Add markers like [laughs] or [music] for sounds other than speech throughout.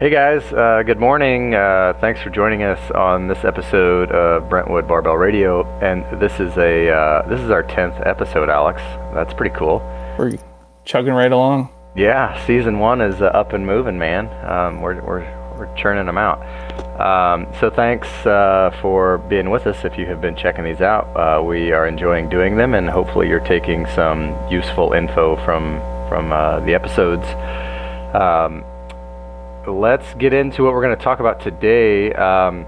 Hey guys, uh, good morning. Uh, thanks for joining us on this episode of Brentwood Barbell Radio, and this is a uh, this is our tenth episode, Alex. That's pretty cool. We're chugging right along. Yeah, season one is uh, up and moving, man. Um, we're we're we're churning them out. Um, so thanks uh, for being with us. If you have been checking these out, uh, we are enjoying doing them, and hopefully you're taking some useful info from from the episodes. Um, let's get into what we're going to talk about today. Um,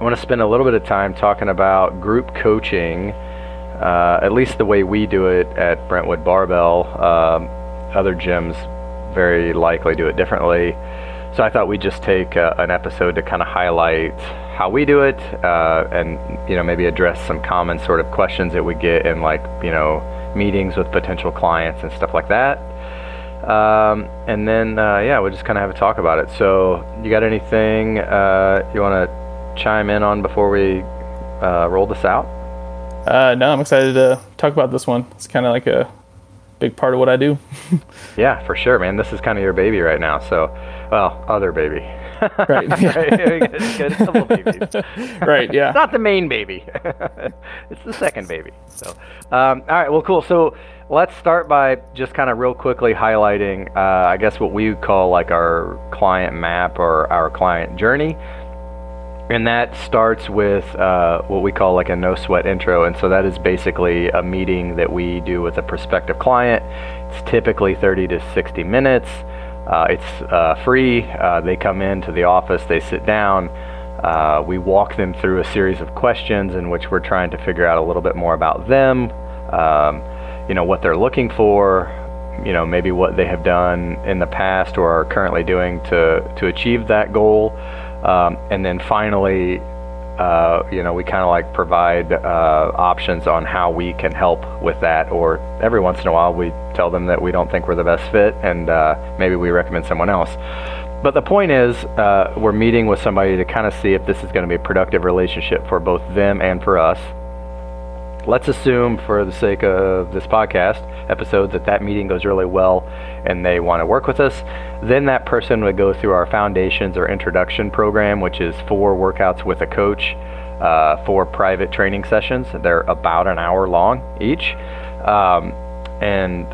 I want to spend a little bit of time talking about group coaching, uh, at least the way we do it at Brentwood Barbell. Um, other gyms very likely do it differently. So I thought we'd just take uh, an episode to kind of highlight how we do it, uh, and you know maybe address some common sort of questions that we get in like you know meetings with potential clients and stuff like that. Um, and then, uh, yeah, we'll just kind of have a talk about it. So, you got anything uh, you want to chime in on before we uh, roll this out? Uh, no, I'm excited to talk about this one. It's kind of like a big part of what I do. [laughs] yeah, for sure, man. This is kind of your baby right now. So, well, other baby. Right. [laughs] [laughs] [laughs] right. Yeah. not the main baby. it's the second baby. So, um, all right. Well, cool. So let's start by just kind of real quickly highlighting, uh, I guess, what we call like our client map or our client journey. And that starts with uh, what we call like a no sweat intro. And so that is basically a meeting that we do with a prospective client. It's typically 30 to 60 minutes. Uh, it's uh, free. Uh, they come into the office, they sit down. We walk them through a series of questions in which we're trying to figure out a little bit more about them. Um, you know what they're looking for, you know maybe what they have done in the past or are currently doing to to achieve that goal, um, and then finally, uh, you know we kind of like provide uh, options on how we can help with that. Or every once in a while, we tell them that we don't think we're the best fit, and uh, maybe we recommend someone else. But the point is, uh, we're meeting with somebody to kind of see if this is going to be a productive relationship for both them and for us let's assume, for the sake of this podcast episode, that that meeting goes really well and they want to work with us. Then that person would go through our foundations or introduction program, which is four workouts with a coach, uh, four private training sessions. They're about an hour long each. Um, and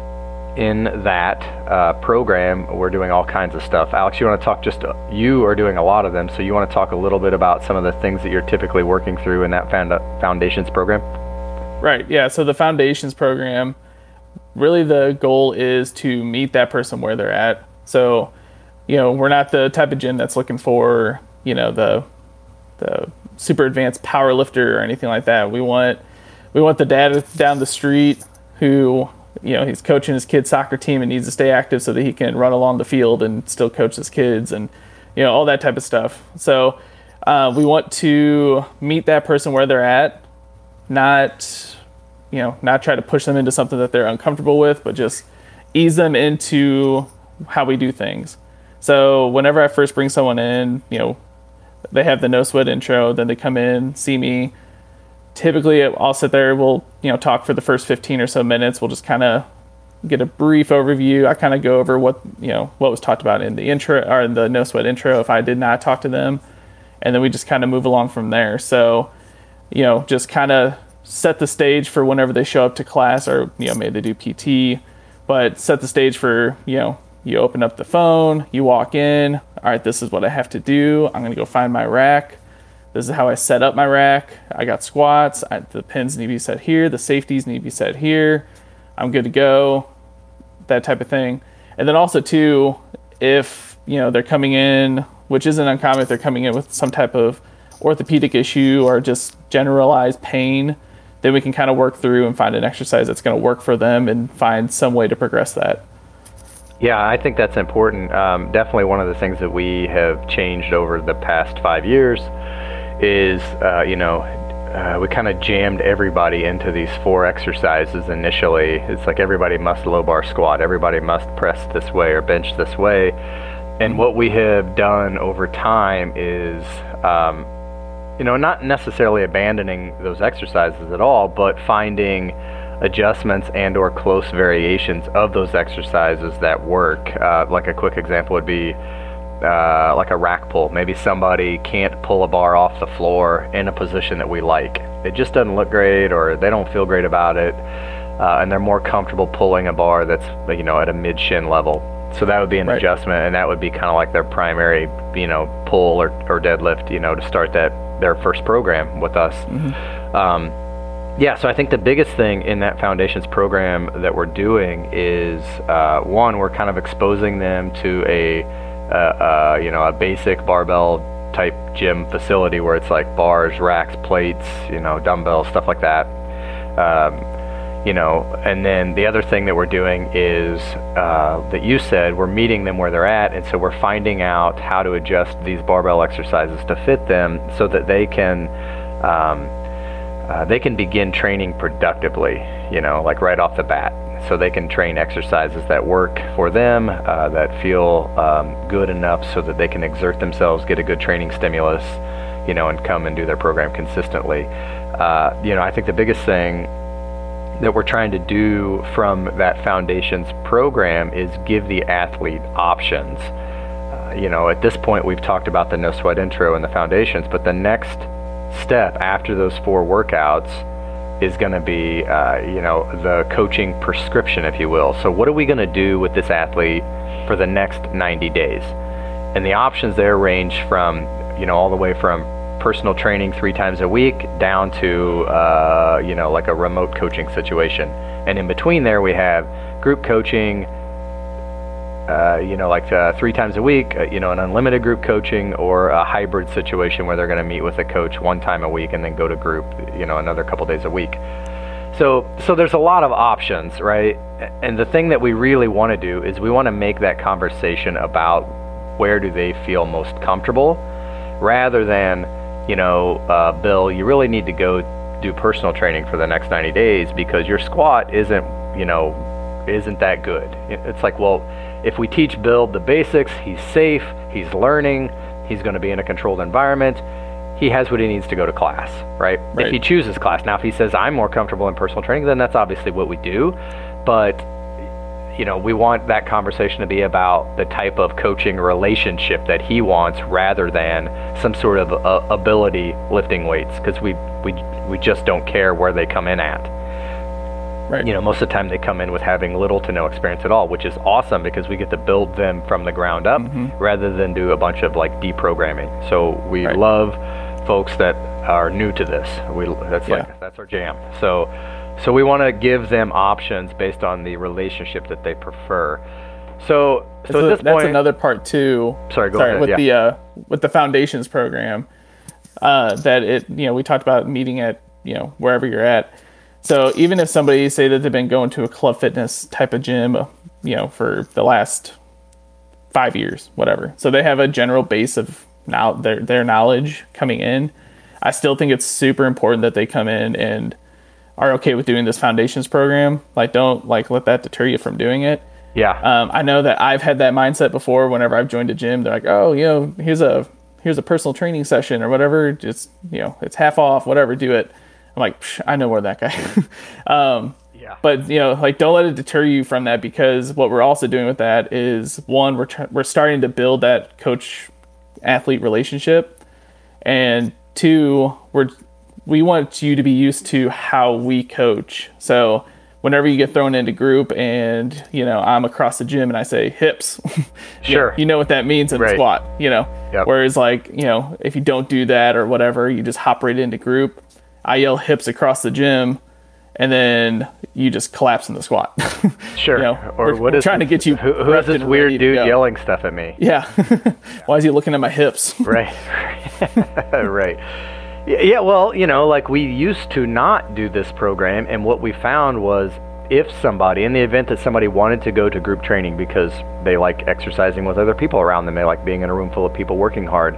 in that uh, program, we're doing all kinds of stuff. Alex, you want to talk just, you are doing a lot of them, so you want to talk a little bit about some of the things that you're typically working through in that foundations program? Right. Yeah. So the foundations program, really the goal is to meet that person where they're at. So, you know, we're not the type of gym that's looking for, you know, the the super advanced power lifter or anything like that. We want we want the dad down the street who, you know, he's coaching his kid's soccer team and needs to stay active so that he can run along the field and still coach his kids and, you know, all that type of stuff. So, uh, we want to meet that person where they're at, not you know, not try to push them into something that they're uncomfortable with, but just ease them into how we do things. So whenever I first bring someone in, you know, they have the no sweat intro, then they come in, see me. Typically, I'll sit there, we'll, you know, talk for the first 15 or so minutes. We'll just kind of get a brief overview. I kind of go over what, you know, what was talked about in the intro or in the no sweat intro if I did not talk to them. And then we just kind of move along from there. So, you know, just kind of set the stage for whenever they show up to class or you know maybe they do pt but set the stage for you know you open up the phone you walk in all right this is what i have to do. I'm to go find my rack. This is how i set up my rack. I got squats. I, the pins need to be set here. The safeties need to be set here. I'm good to go that type of thing. And then also too if you know they're coming in which isn't uncommon if they're coming in with some type of orthopedic issue or just generalized pain then we can kind of work through and find an exercise that's going to work for them and find some way to progress that. Yeah, I think that's important. Um, definitely one of the things that we have changed over the past five years is, uh, you know, uh, we kind of jammed everybody into these four exercises initially. It's like everybody must low bar squat, everybody must press this way or bench this way. And what we have done over time is um, you know, not necessarily abandoning those exercises at all, but finding adjustments and or close variations of those exercises that work. Uh, like a quick example would be, uh, like a rack pull. Maybe somebody can't pull a bar off the floor in a position that we like. It just doesn't look great, or they don't feel great about it, uh, and they're more comfortable pulling a bar that's you know at a mid shin level. So that would be an Right. adjustment, and that would be kind of like their primary, you know, pull or, or deadlift, you know, to start that their first program with us. Um, yeah, so I think the biggest thing in that foundations program that we're doing is uh, one, we're kind of exposing them to a, uh, uh, you know, a basic barbell type gym facility where it's like bars, racks, plates, you know, dumbbells, stuff like that. Um, you know, and then the other thing that we're doing is uh, that you said we're meeting them where they're at, and so we're finding out how to adjust these barbell exercises to fit them so that they can. Um, uh, they can begin training productively, you know, like right off the bat. So they can train exercises that work for them, uh, that feel um, good enough so that they can exert themselves, get a good training stimulus, you know, and come and do their program consistently. Uh, you know, I think the biggest thing that we're trying to do from that foundations program is give the athlete options. Uh, you know, at this point, we've talked about the no sweat intro and the foundations, but the next step after those four workouts is going to be, uh, you know, the coaching prescription, if you will. So, what are we going to do with this athlete for the next 90 days? And the options there range from, you know, all the way from personal training three times a week down to, uh, you know, like a remote coaching situation. And in between there, we have group coaching, uh, you know, like uh, three times a week, uh, you know, an unlimited group coaching or a hybrid situation where they're going to meet with a coach one time a week and then go to group, you know, another couple days a week. So, so there's a lot of options, right? And the thing that we really want to do is we want to make that conversation about where do they feel most comfortable, rather than, you know, uh, Bill, you really need to go do personal training for the next 90 days because your squat isn't, you know, isn't that good. It's like, well, if we teach Bill the basics, he's safe, he's learning, he's going to be in a controlled environment. He has what he needs to go to class, right? Right. If he chooses class. Now, if he says, I'm more comfortable in personal training, then that's obviously what we do. But, you know, we want that conversation to be about the type of coaching relationship that he wants rather than some sort of uh, ability lifting weights because we, we, we just don't care where they come in at Right. you know, most of the time they come in with having little to no experience at all, which is awesome because we get to build them from the ground up rather than do a bunch of like deprogramming. So we Right. love folks that are new to this. We that's Yeah. like that's our jam. So so we want to give them options based on the relationship that they prefer. So so, So at this that's point, another part too. Sorry, go sorry, ahead, With yeah. the uh, with the foundations program, uh, that it you know we talked about meeting at you know wherever you're at. So even if somebody say that they've been going to a club fitness type of gym, you know, for the last five years, whatever. So they have a general base of now their their knowledge coming in. I still think it's super important that they come in and are okay with doing this foundations program. Like don't like let that deter you from doing it. yeah, Um, I know that I've had that mindset before. Whenever I've joined a gym, they're like, "Oh, you know, here's a here's a personal training session or whatever. Just you know, it's half off. Whatever, do it." I'm like, Psh, I know where that guy. [laughs] um, yeah, but you know, like, don't let it deter you from that because what we're also doing with that is one, we're tr- we're starting to build that coach athlete relationship, and two, we're we want you to be used to how we coach. So whenever you get thrown into group and you know I'm across the gym and I say hips, [laughs] Sure. you know what that means in Right. the squat. You know, Yep. whereas like you know if you don't do that or whatever, you just hop right into group. I yell hips across the gym, and then you just collapse in the squat. [laughs] sure. you know, or we're- what we're is trying to get you Who, who is this weird dude yelling stuff at me? Yeah. [laughs] Why is he looking at my hips? right right Yeah, well you know like we used to not do this program and what we found was if somebody in the event that somebody wanted to go to group training because they like exercising with other people around them they like being in a room full of people working hard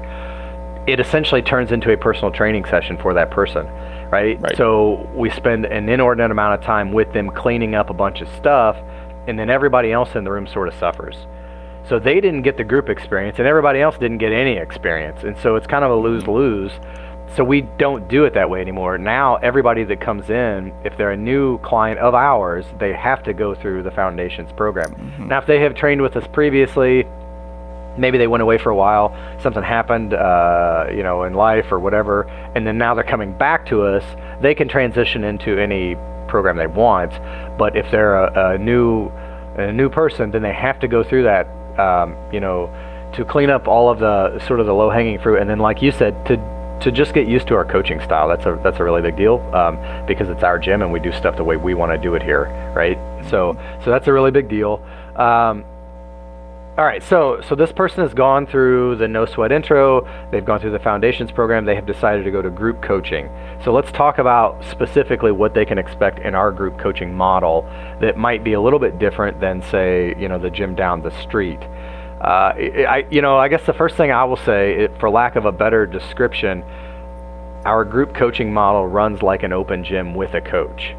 it essentially turns into a personal training session for that person right, Right. so we spend an inordinate amount of time with them cleaning up a bunch of stuff and then everybody else in the room sort of suffers so they didn't get the group experience, and everybody else didn't get any experience. And so it's kind of a lose lose. So we don't do it that way anymore. Now, everybody that comes in, if they're a new client of ours, they have to go through the foundations program. Now, if they have trained with us previously, maybe they went away for a while, something happened, uh, you know, in life or whatever, and then now they're coming back to us. They can transition into any program they want, but if they're a, a new a new person, then they have to go through that, um, you know, to clean up all of the sort of the low hanging fruit, and then like you said, to to just get used to our coaching style. That's a that's a really big deal um, because it's our gym and we do stuff the way we want to do it here, right? So so that's a really big deal. Um, all right, so so this person has gone through the no sweat intro. They've gone through the foundations program. They have decided to go to group coaching. So let's talk about specifically what they can expect in our group coaching model that might be a little bit different than say you know the gym down the street. Uh, I you know I guess the first thing I will say, it, for lack of a better description, our group coaching model runs like an open gym with a coach.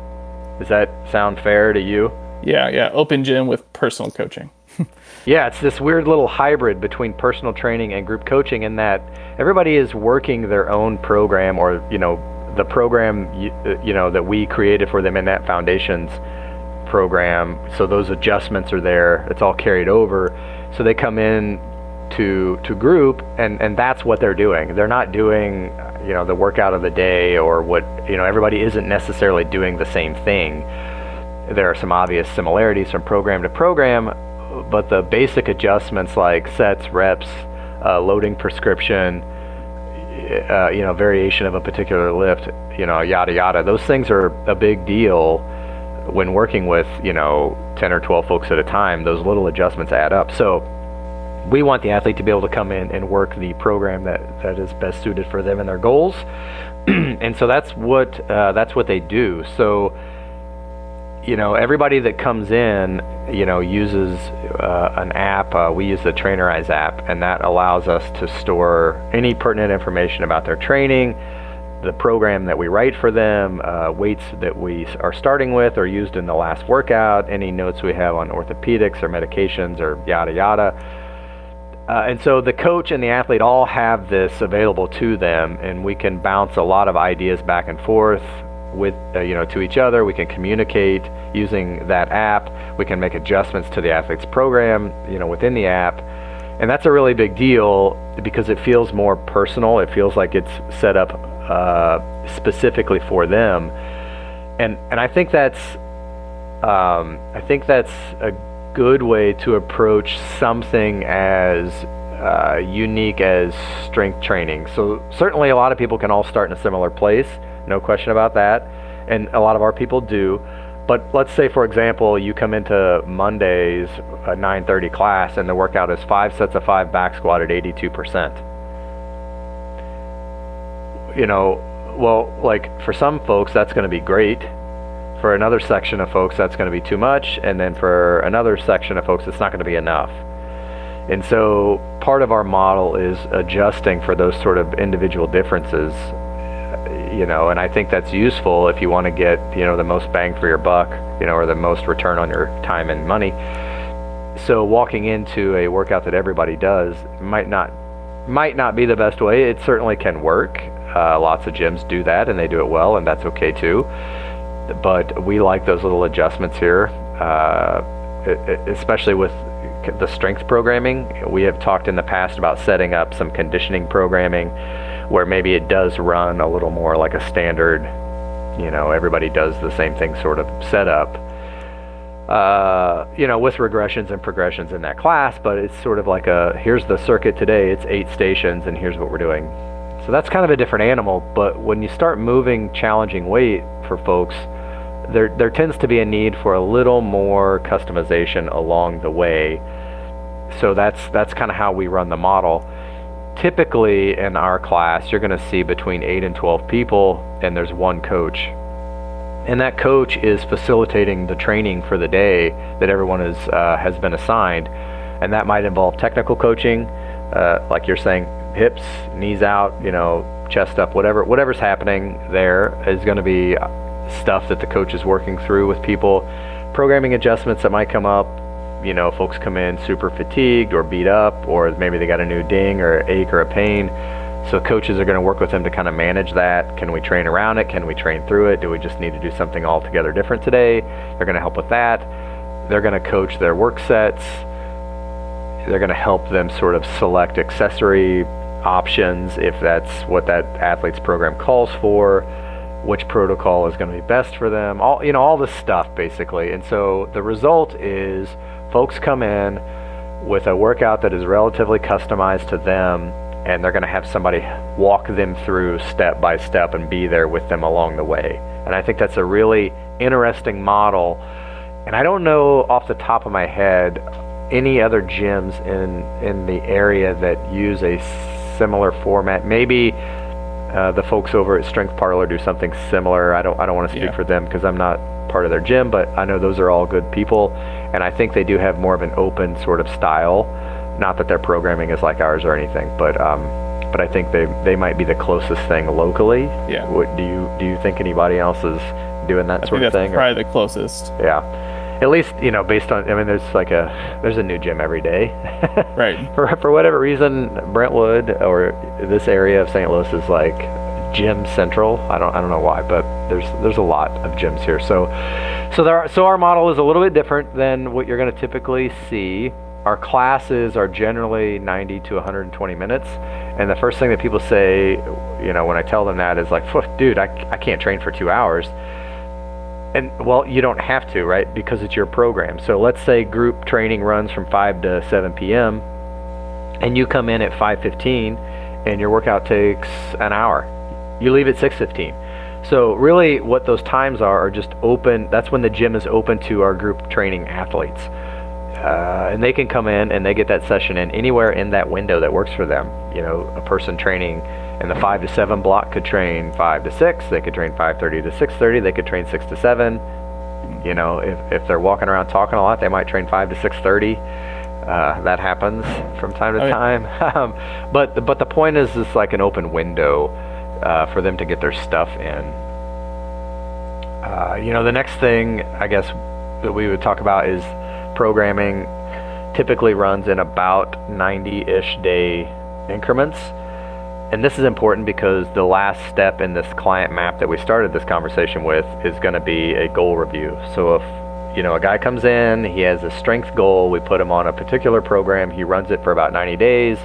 Does that sound fair to you? Yeah, yeah, open gym with personal coaching. [laughs] yeah, it's this weird little hybrid between personal training and group coaching in that everybody is working their own program or, you know, the program you, uh, you know that we created for them in that foundations program. So those adjustments are there. It's all carried over. So they come in to to group and and that's what they're doing. They're not doing you know the workout of the day or what you know everybody isn't necessarily doing the same thing. There are some obvious similarities from program to program, but the basic adjustments like sets, reps, uh, loading prescription, uh, you know, variation of a particular lift, you know, yada yada. Those things are a big deal when working with, you know, 10 or 12 folks at a time. Those little adjustments add up. So we want the athlete to be able to come in and work the program that, that is best suited for them and their goals. [clears throat] and so that's what uh, that's what they do. So you know, everybody that comes in, you know, uses uh, an app. Uh, we use the Trainerize app, and that allows us to store any pertinent information about their training, the program that we write for them, uh, weights that we are starting with or used in the last workout, any notes we have on orthopedics or medications or yada yada. Uh, and so the coach and the athlete all have this available to them, and we can bounce a lot of ideas back and forth with uh, you know to each other. We can communicate using that app. We can make adjustments to the athlete's program, you know, within the app. And that's a really big deal because it feels more personal. It feels like it's set up uh, specifically for them. And and I think that's um, I think that's a good way to approach something as uh, unique as strength training. So certainly a lot of people can all start in a similar place no question about that. And a lot of our people do. But let's say, for example, you come into Monday's 9:30 class, and the workout is five sets of five back squat at 82%. You know, well, like for some folks, that's going to be great. For another section of folks, that's going to be too much, and then for another section of folks, it's not going to be enough. And so, part of our model is adjusting for those sort of individual differences you know, and I think that's useful if you want to get, you know, the most bang for your buck, you know, or the most return on your time and money. So walking into a workout that everybody does might not might not be the best way. It certainly can work. Uh, lots of gyms do that, and they do it well, and that's okay too. But we like those little adjustments here, uh, especially with the strength programming. We have talked in the past about setting up some conditioning programming where maybe it does run a little more like a standard, you know, everybody does the same thing sort of setup. Uh, you know, with regressions and progressions in that class, but it's sort of like a here's the circuit today, it's eight stations, and here's what we're doing. So that's kind of a different animal, but when you start moving challenging weight for folks, there, there tends to be a need for a little more customization along the way. So that's that's kind of how we run the model typically in our class, you're going to see between 8 and 12 people, and there's one coach. And that coach is facilitating the training for the day that everyone is, uh, has been assigned. And that might involve technical coaching, uh, like you're saying, hips, knees out, you know, chest up, whatever, whatever's happening there is going to be stuff that the coach is working through with people. Programming adjustments that might come up, you know, folks come in super fatigued or beat up, or maybe they got a new ding or ache or a pain. So coaches are going to work with them to kind of manage that. Can we train around it? Can we train through it? Do we just need to do something altogether different today? They're going to help with that. They're going to coach their work sets. they're going to help them sort of select accessory options if that's what that athlete's program calls for which protocol is going to be best for them all you know all this stuff basically. And so the result is folks come in with a workout that is relatively customized to them and they're going to have somebody walk them through step by step and be there with them along the way. And i think that's a really interesting model. And i don't know off the top of my head any other gyms in in the area that use a similar format. Maybe uh, the folks over at Strength Parlor do something similar. I don't I don't want to speak Yeah. for them because I'm not part of their gym, but I know those are all good people, and I think they do have more of an open sort of style. Not that their programming is like ours or anything, but um, but I think they they might be the closest thing locally. Yeah. What do you do? You think anybody else is doing that I sort of thing? or- probably the closest. yeah. At least you know, based on I mean, there's like a there's a new gym every day. [laughs] Right. for for whatever reason, Brentwood or this area of St. Louis is like gym central. I don't I don't know why, but there's there's a lot of gyms here. So so there are, so our model is a little bit different than what you're going to typically see. Our classes are generally 90 to 120 minutes, and the first thing that people say, you know, when I tell them that is like, dude, I, I can't train for two hours. And well, you don't have to, right? Because it's your program. So let's say group training runs from 5 to 7 p.m. and you come in at 5:15 and your workout takes an hour. You leave at 6:15. So really what those times are are just open. That's when the gym is open to our group training athletes. Uh, and they can come in and they get that session in anywhere in that window that works for them. You know, a person training in the five to seven block could train five to six. They could train five thirty to six thirty. They could train six to seven. You know, if if they're walking around talking a lot, they might train five to six thirty. Uh, that happens from time to time. [laughs] um, but but the point is, it's like an open window uh, for them to get their stuff in. Uh, you know, the next thing I guess that we would talk about is programming typically runs in about 90-ish day increments. And this is important because the last step in this client map that we started this conversation with is going to be a goal review. So if you know a guy comes in, he has a strength goal, we put him on a particular program, he runs it for about 90 days,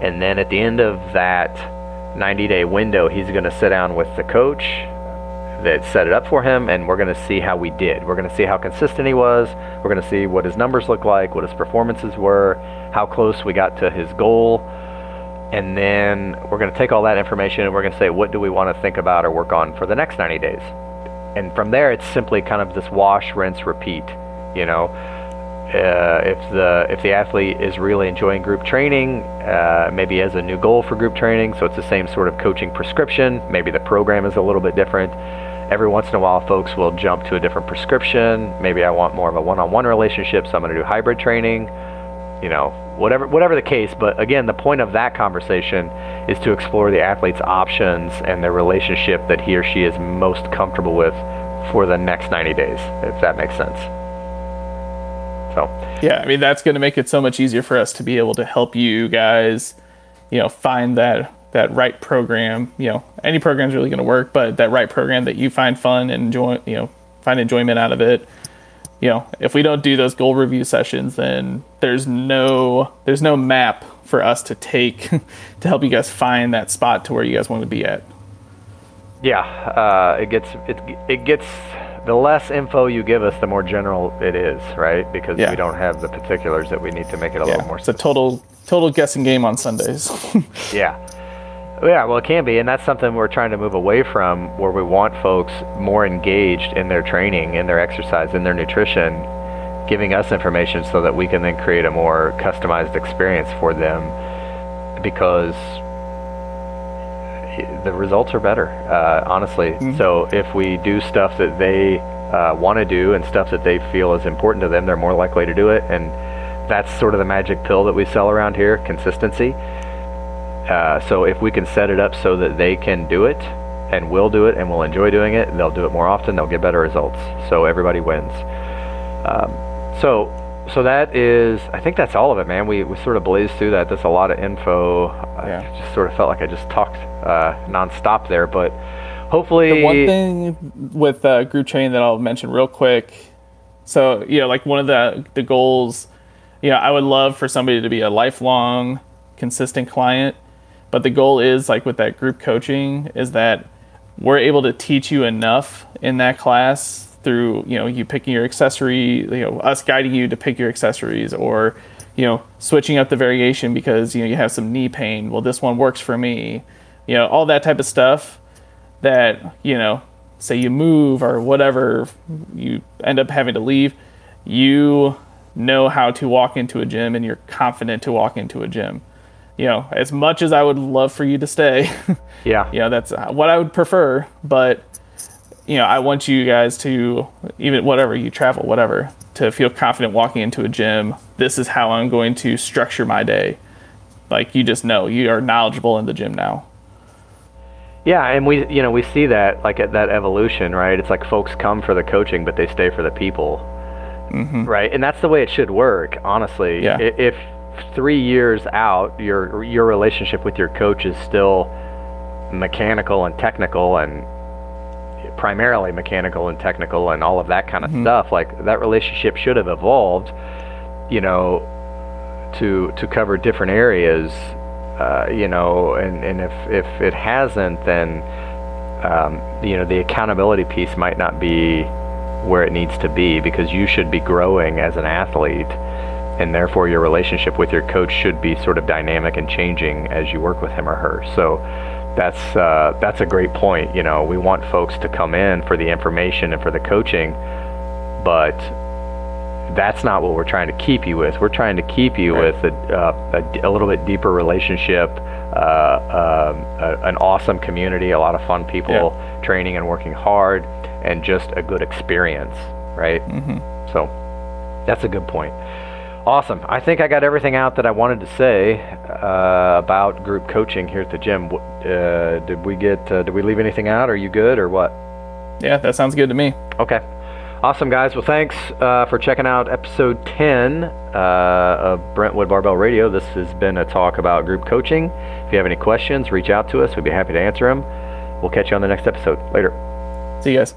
and then at the end of that 90 day window, he's going to sit down with the coach that set it up for him, and we're going to see how we did. We're going to see how consistent he was. We're going to see what his numbers look like, what his performances were, how close we got to his goal. And then we're going to take all that information and we're going to say, what do we want to think about or work on for the next 90 days? And from there, it's simply kind of this wash, rinse, repeat. You know, uh, if the if the athlete is really enjoying group training, uh, maybe has a new goal for group training, so it's the same sort of coaching prescription. Maybe the program is a little bit different. Every once in a while, folks will jump to a different prescription. Maybe I want more of a one-on-one relationship, so I'm going to do hybrid training you know, whatever whatever the case. But again, the point of that conversation is to explore the athlete's options and the relationship that he or she is most comfortable with for the next 90 days, if that makes sense. So, Yeah, I mean that's going to make it so much easier for us to be able to help you guys, you know, find that that right program. You know, any program's really going to work, but that right program that you find fun and enjoy, you know, find enjoyment out of it. You know, if we don't do those goal review sessions, then there's no there's no map for us to take [laughs] to help you guys find that spot to where you guys want to be at. yeah, uh, it gets it it gets the less info you give us, the more general it is, right? Because Yeah. we don't have the particulars that we need to make it a little Yeah, more it's a total total guessing game on Sundays. [laughs] Yeah. Yeah, well, it can be, and that's something we're trying to move away from, where we want folks more engaged in their training, in their exercise, in their nutrition, giving us information so that we can then create a more customized experience for them, because the results are better, uh, honestly. So if we do stuff that they uh, want to do and stuff that they feel is important to them, they're more likely to do it, and that's sort of the magic pill that we sell around here: consistency. Uh, so if we can set it up so that they can do it and will do it and will enjoy doing it, they'll do it more often. They'll get better results. So everybody wins. Um, so so that is, I think that's all of it, man. We we sort of blazed through that. That's a lot of info. Yeah. I just sort of felt like I just talked uh, nonstop there, but hopefully. The one thing with uh, group training that I'll mention real quick. So you know, like one of the the goals you know, I would love for somebody to be a lifelong, consistent client. But the goal is like with that group coaching is that we're able to teach you enough in that class through you know you picking your accessory, you know us guiding you to pick your accessories or you know switching up the variation because you know you have some knee pain. Well, this one works for me. You know all that type of stuff that you know say you move or whatever you end up having to leave you know how to walk into a gym and you're confident to walk into a gym you know as much as i would love for you to stay [laughs] Yeah. you know that's what i would prefer but you know i want you guys to even whatever you travel whatever to feel confident walking into a gym this is how i'm going to structure my day like you just know you are knowledgeable in the gym now Yeah, and we you know we see that like at that evolution, right? It's like folks come for the coaching, but they stay for the people, mm-hmm. right? And that's the way it should work, honestly. Yeah. If three years out, your your relationship with your coach is still mechanical and technical, and primarily mechanical and technical, and all of that kind of stuff, like that relationship should have evolved, you know, to to cover different areas uh, you know, and, and if, if it hasn't, then, um, you know, the accountability piece might not be where it needs to be because you should be growing as an athlete and therefore your relationship with your coach should be sort of dynamic and changing as you work with him or her. So that's, uh, that's a great point. You know, we want folks to come in for the information and for the coaching, but that's not what we're trying to keep you with. We're trying to keep you Right. with a, uh, a, a little bit deeper relationship, uh, um, a, an awesome community, a lot of fun people training and working hard, and just a good experience, right? Mm-hmm. So that's a good point. Awesome. I think I got everything out that I wanted to say uh, about group coaching here at the gym. Uh, did we get? Uh, did we leave anything out? Are you good or what? yeah that sounds good to me Okay. Awesome, guys. Well, thanks uh, for checking out episode 10 uh, of Brentwood Barbell Radio. This has been a talk about group coaching. If you have any questions, reach out to us. We'd be happy to answer them. We'll catch you on the next episode. Later. see you guys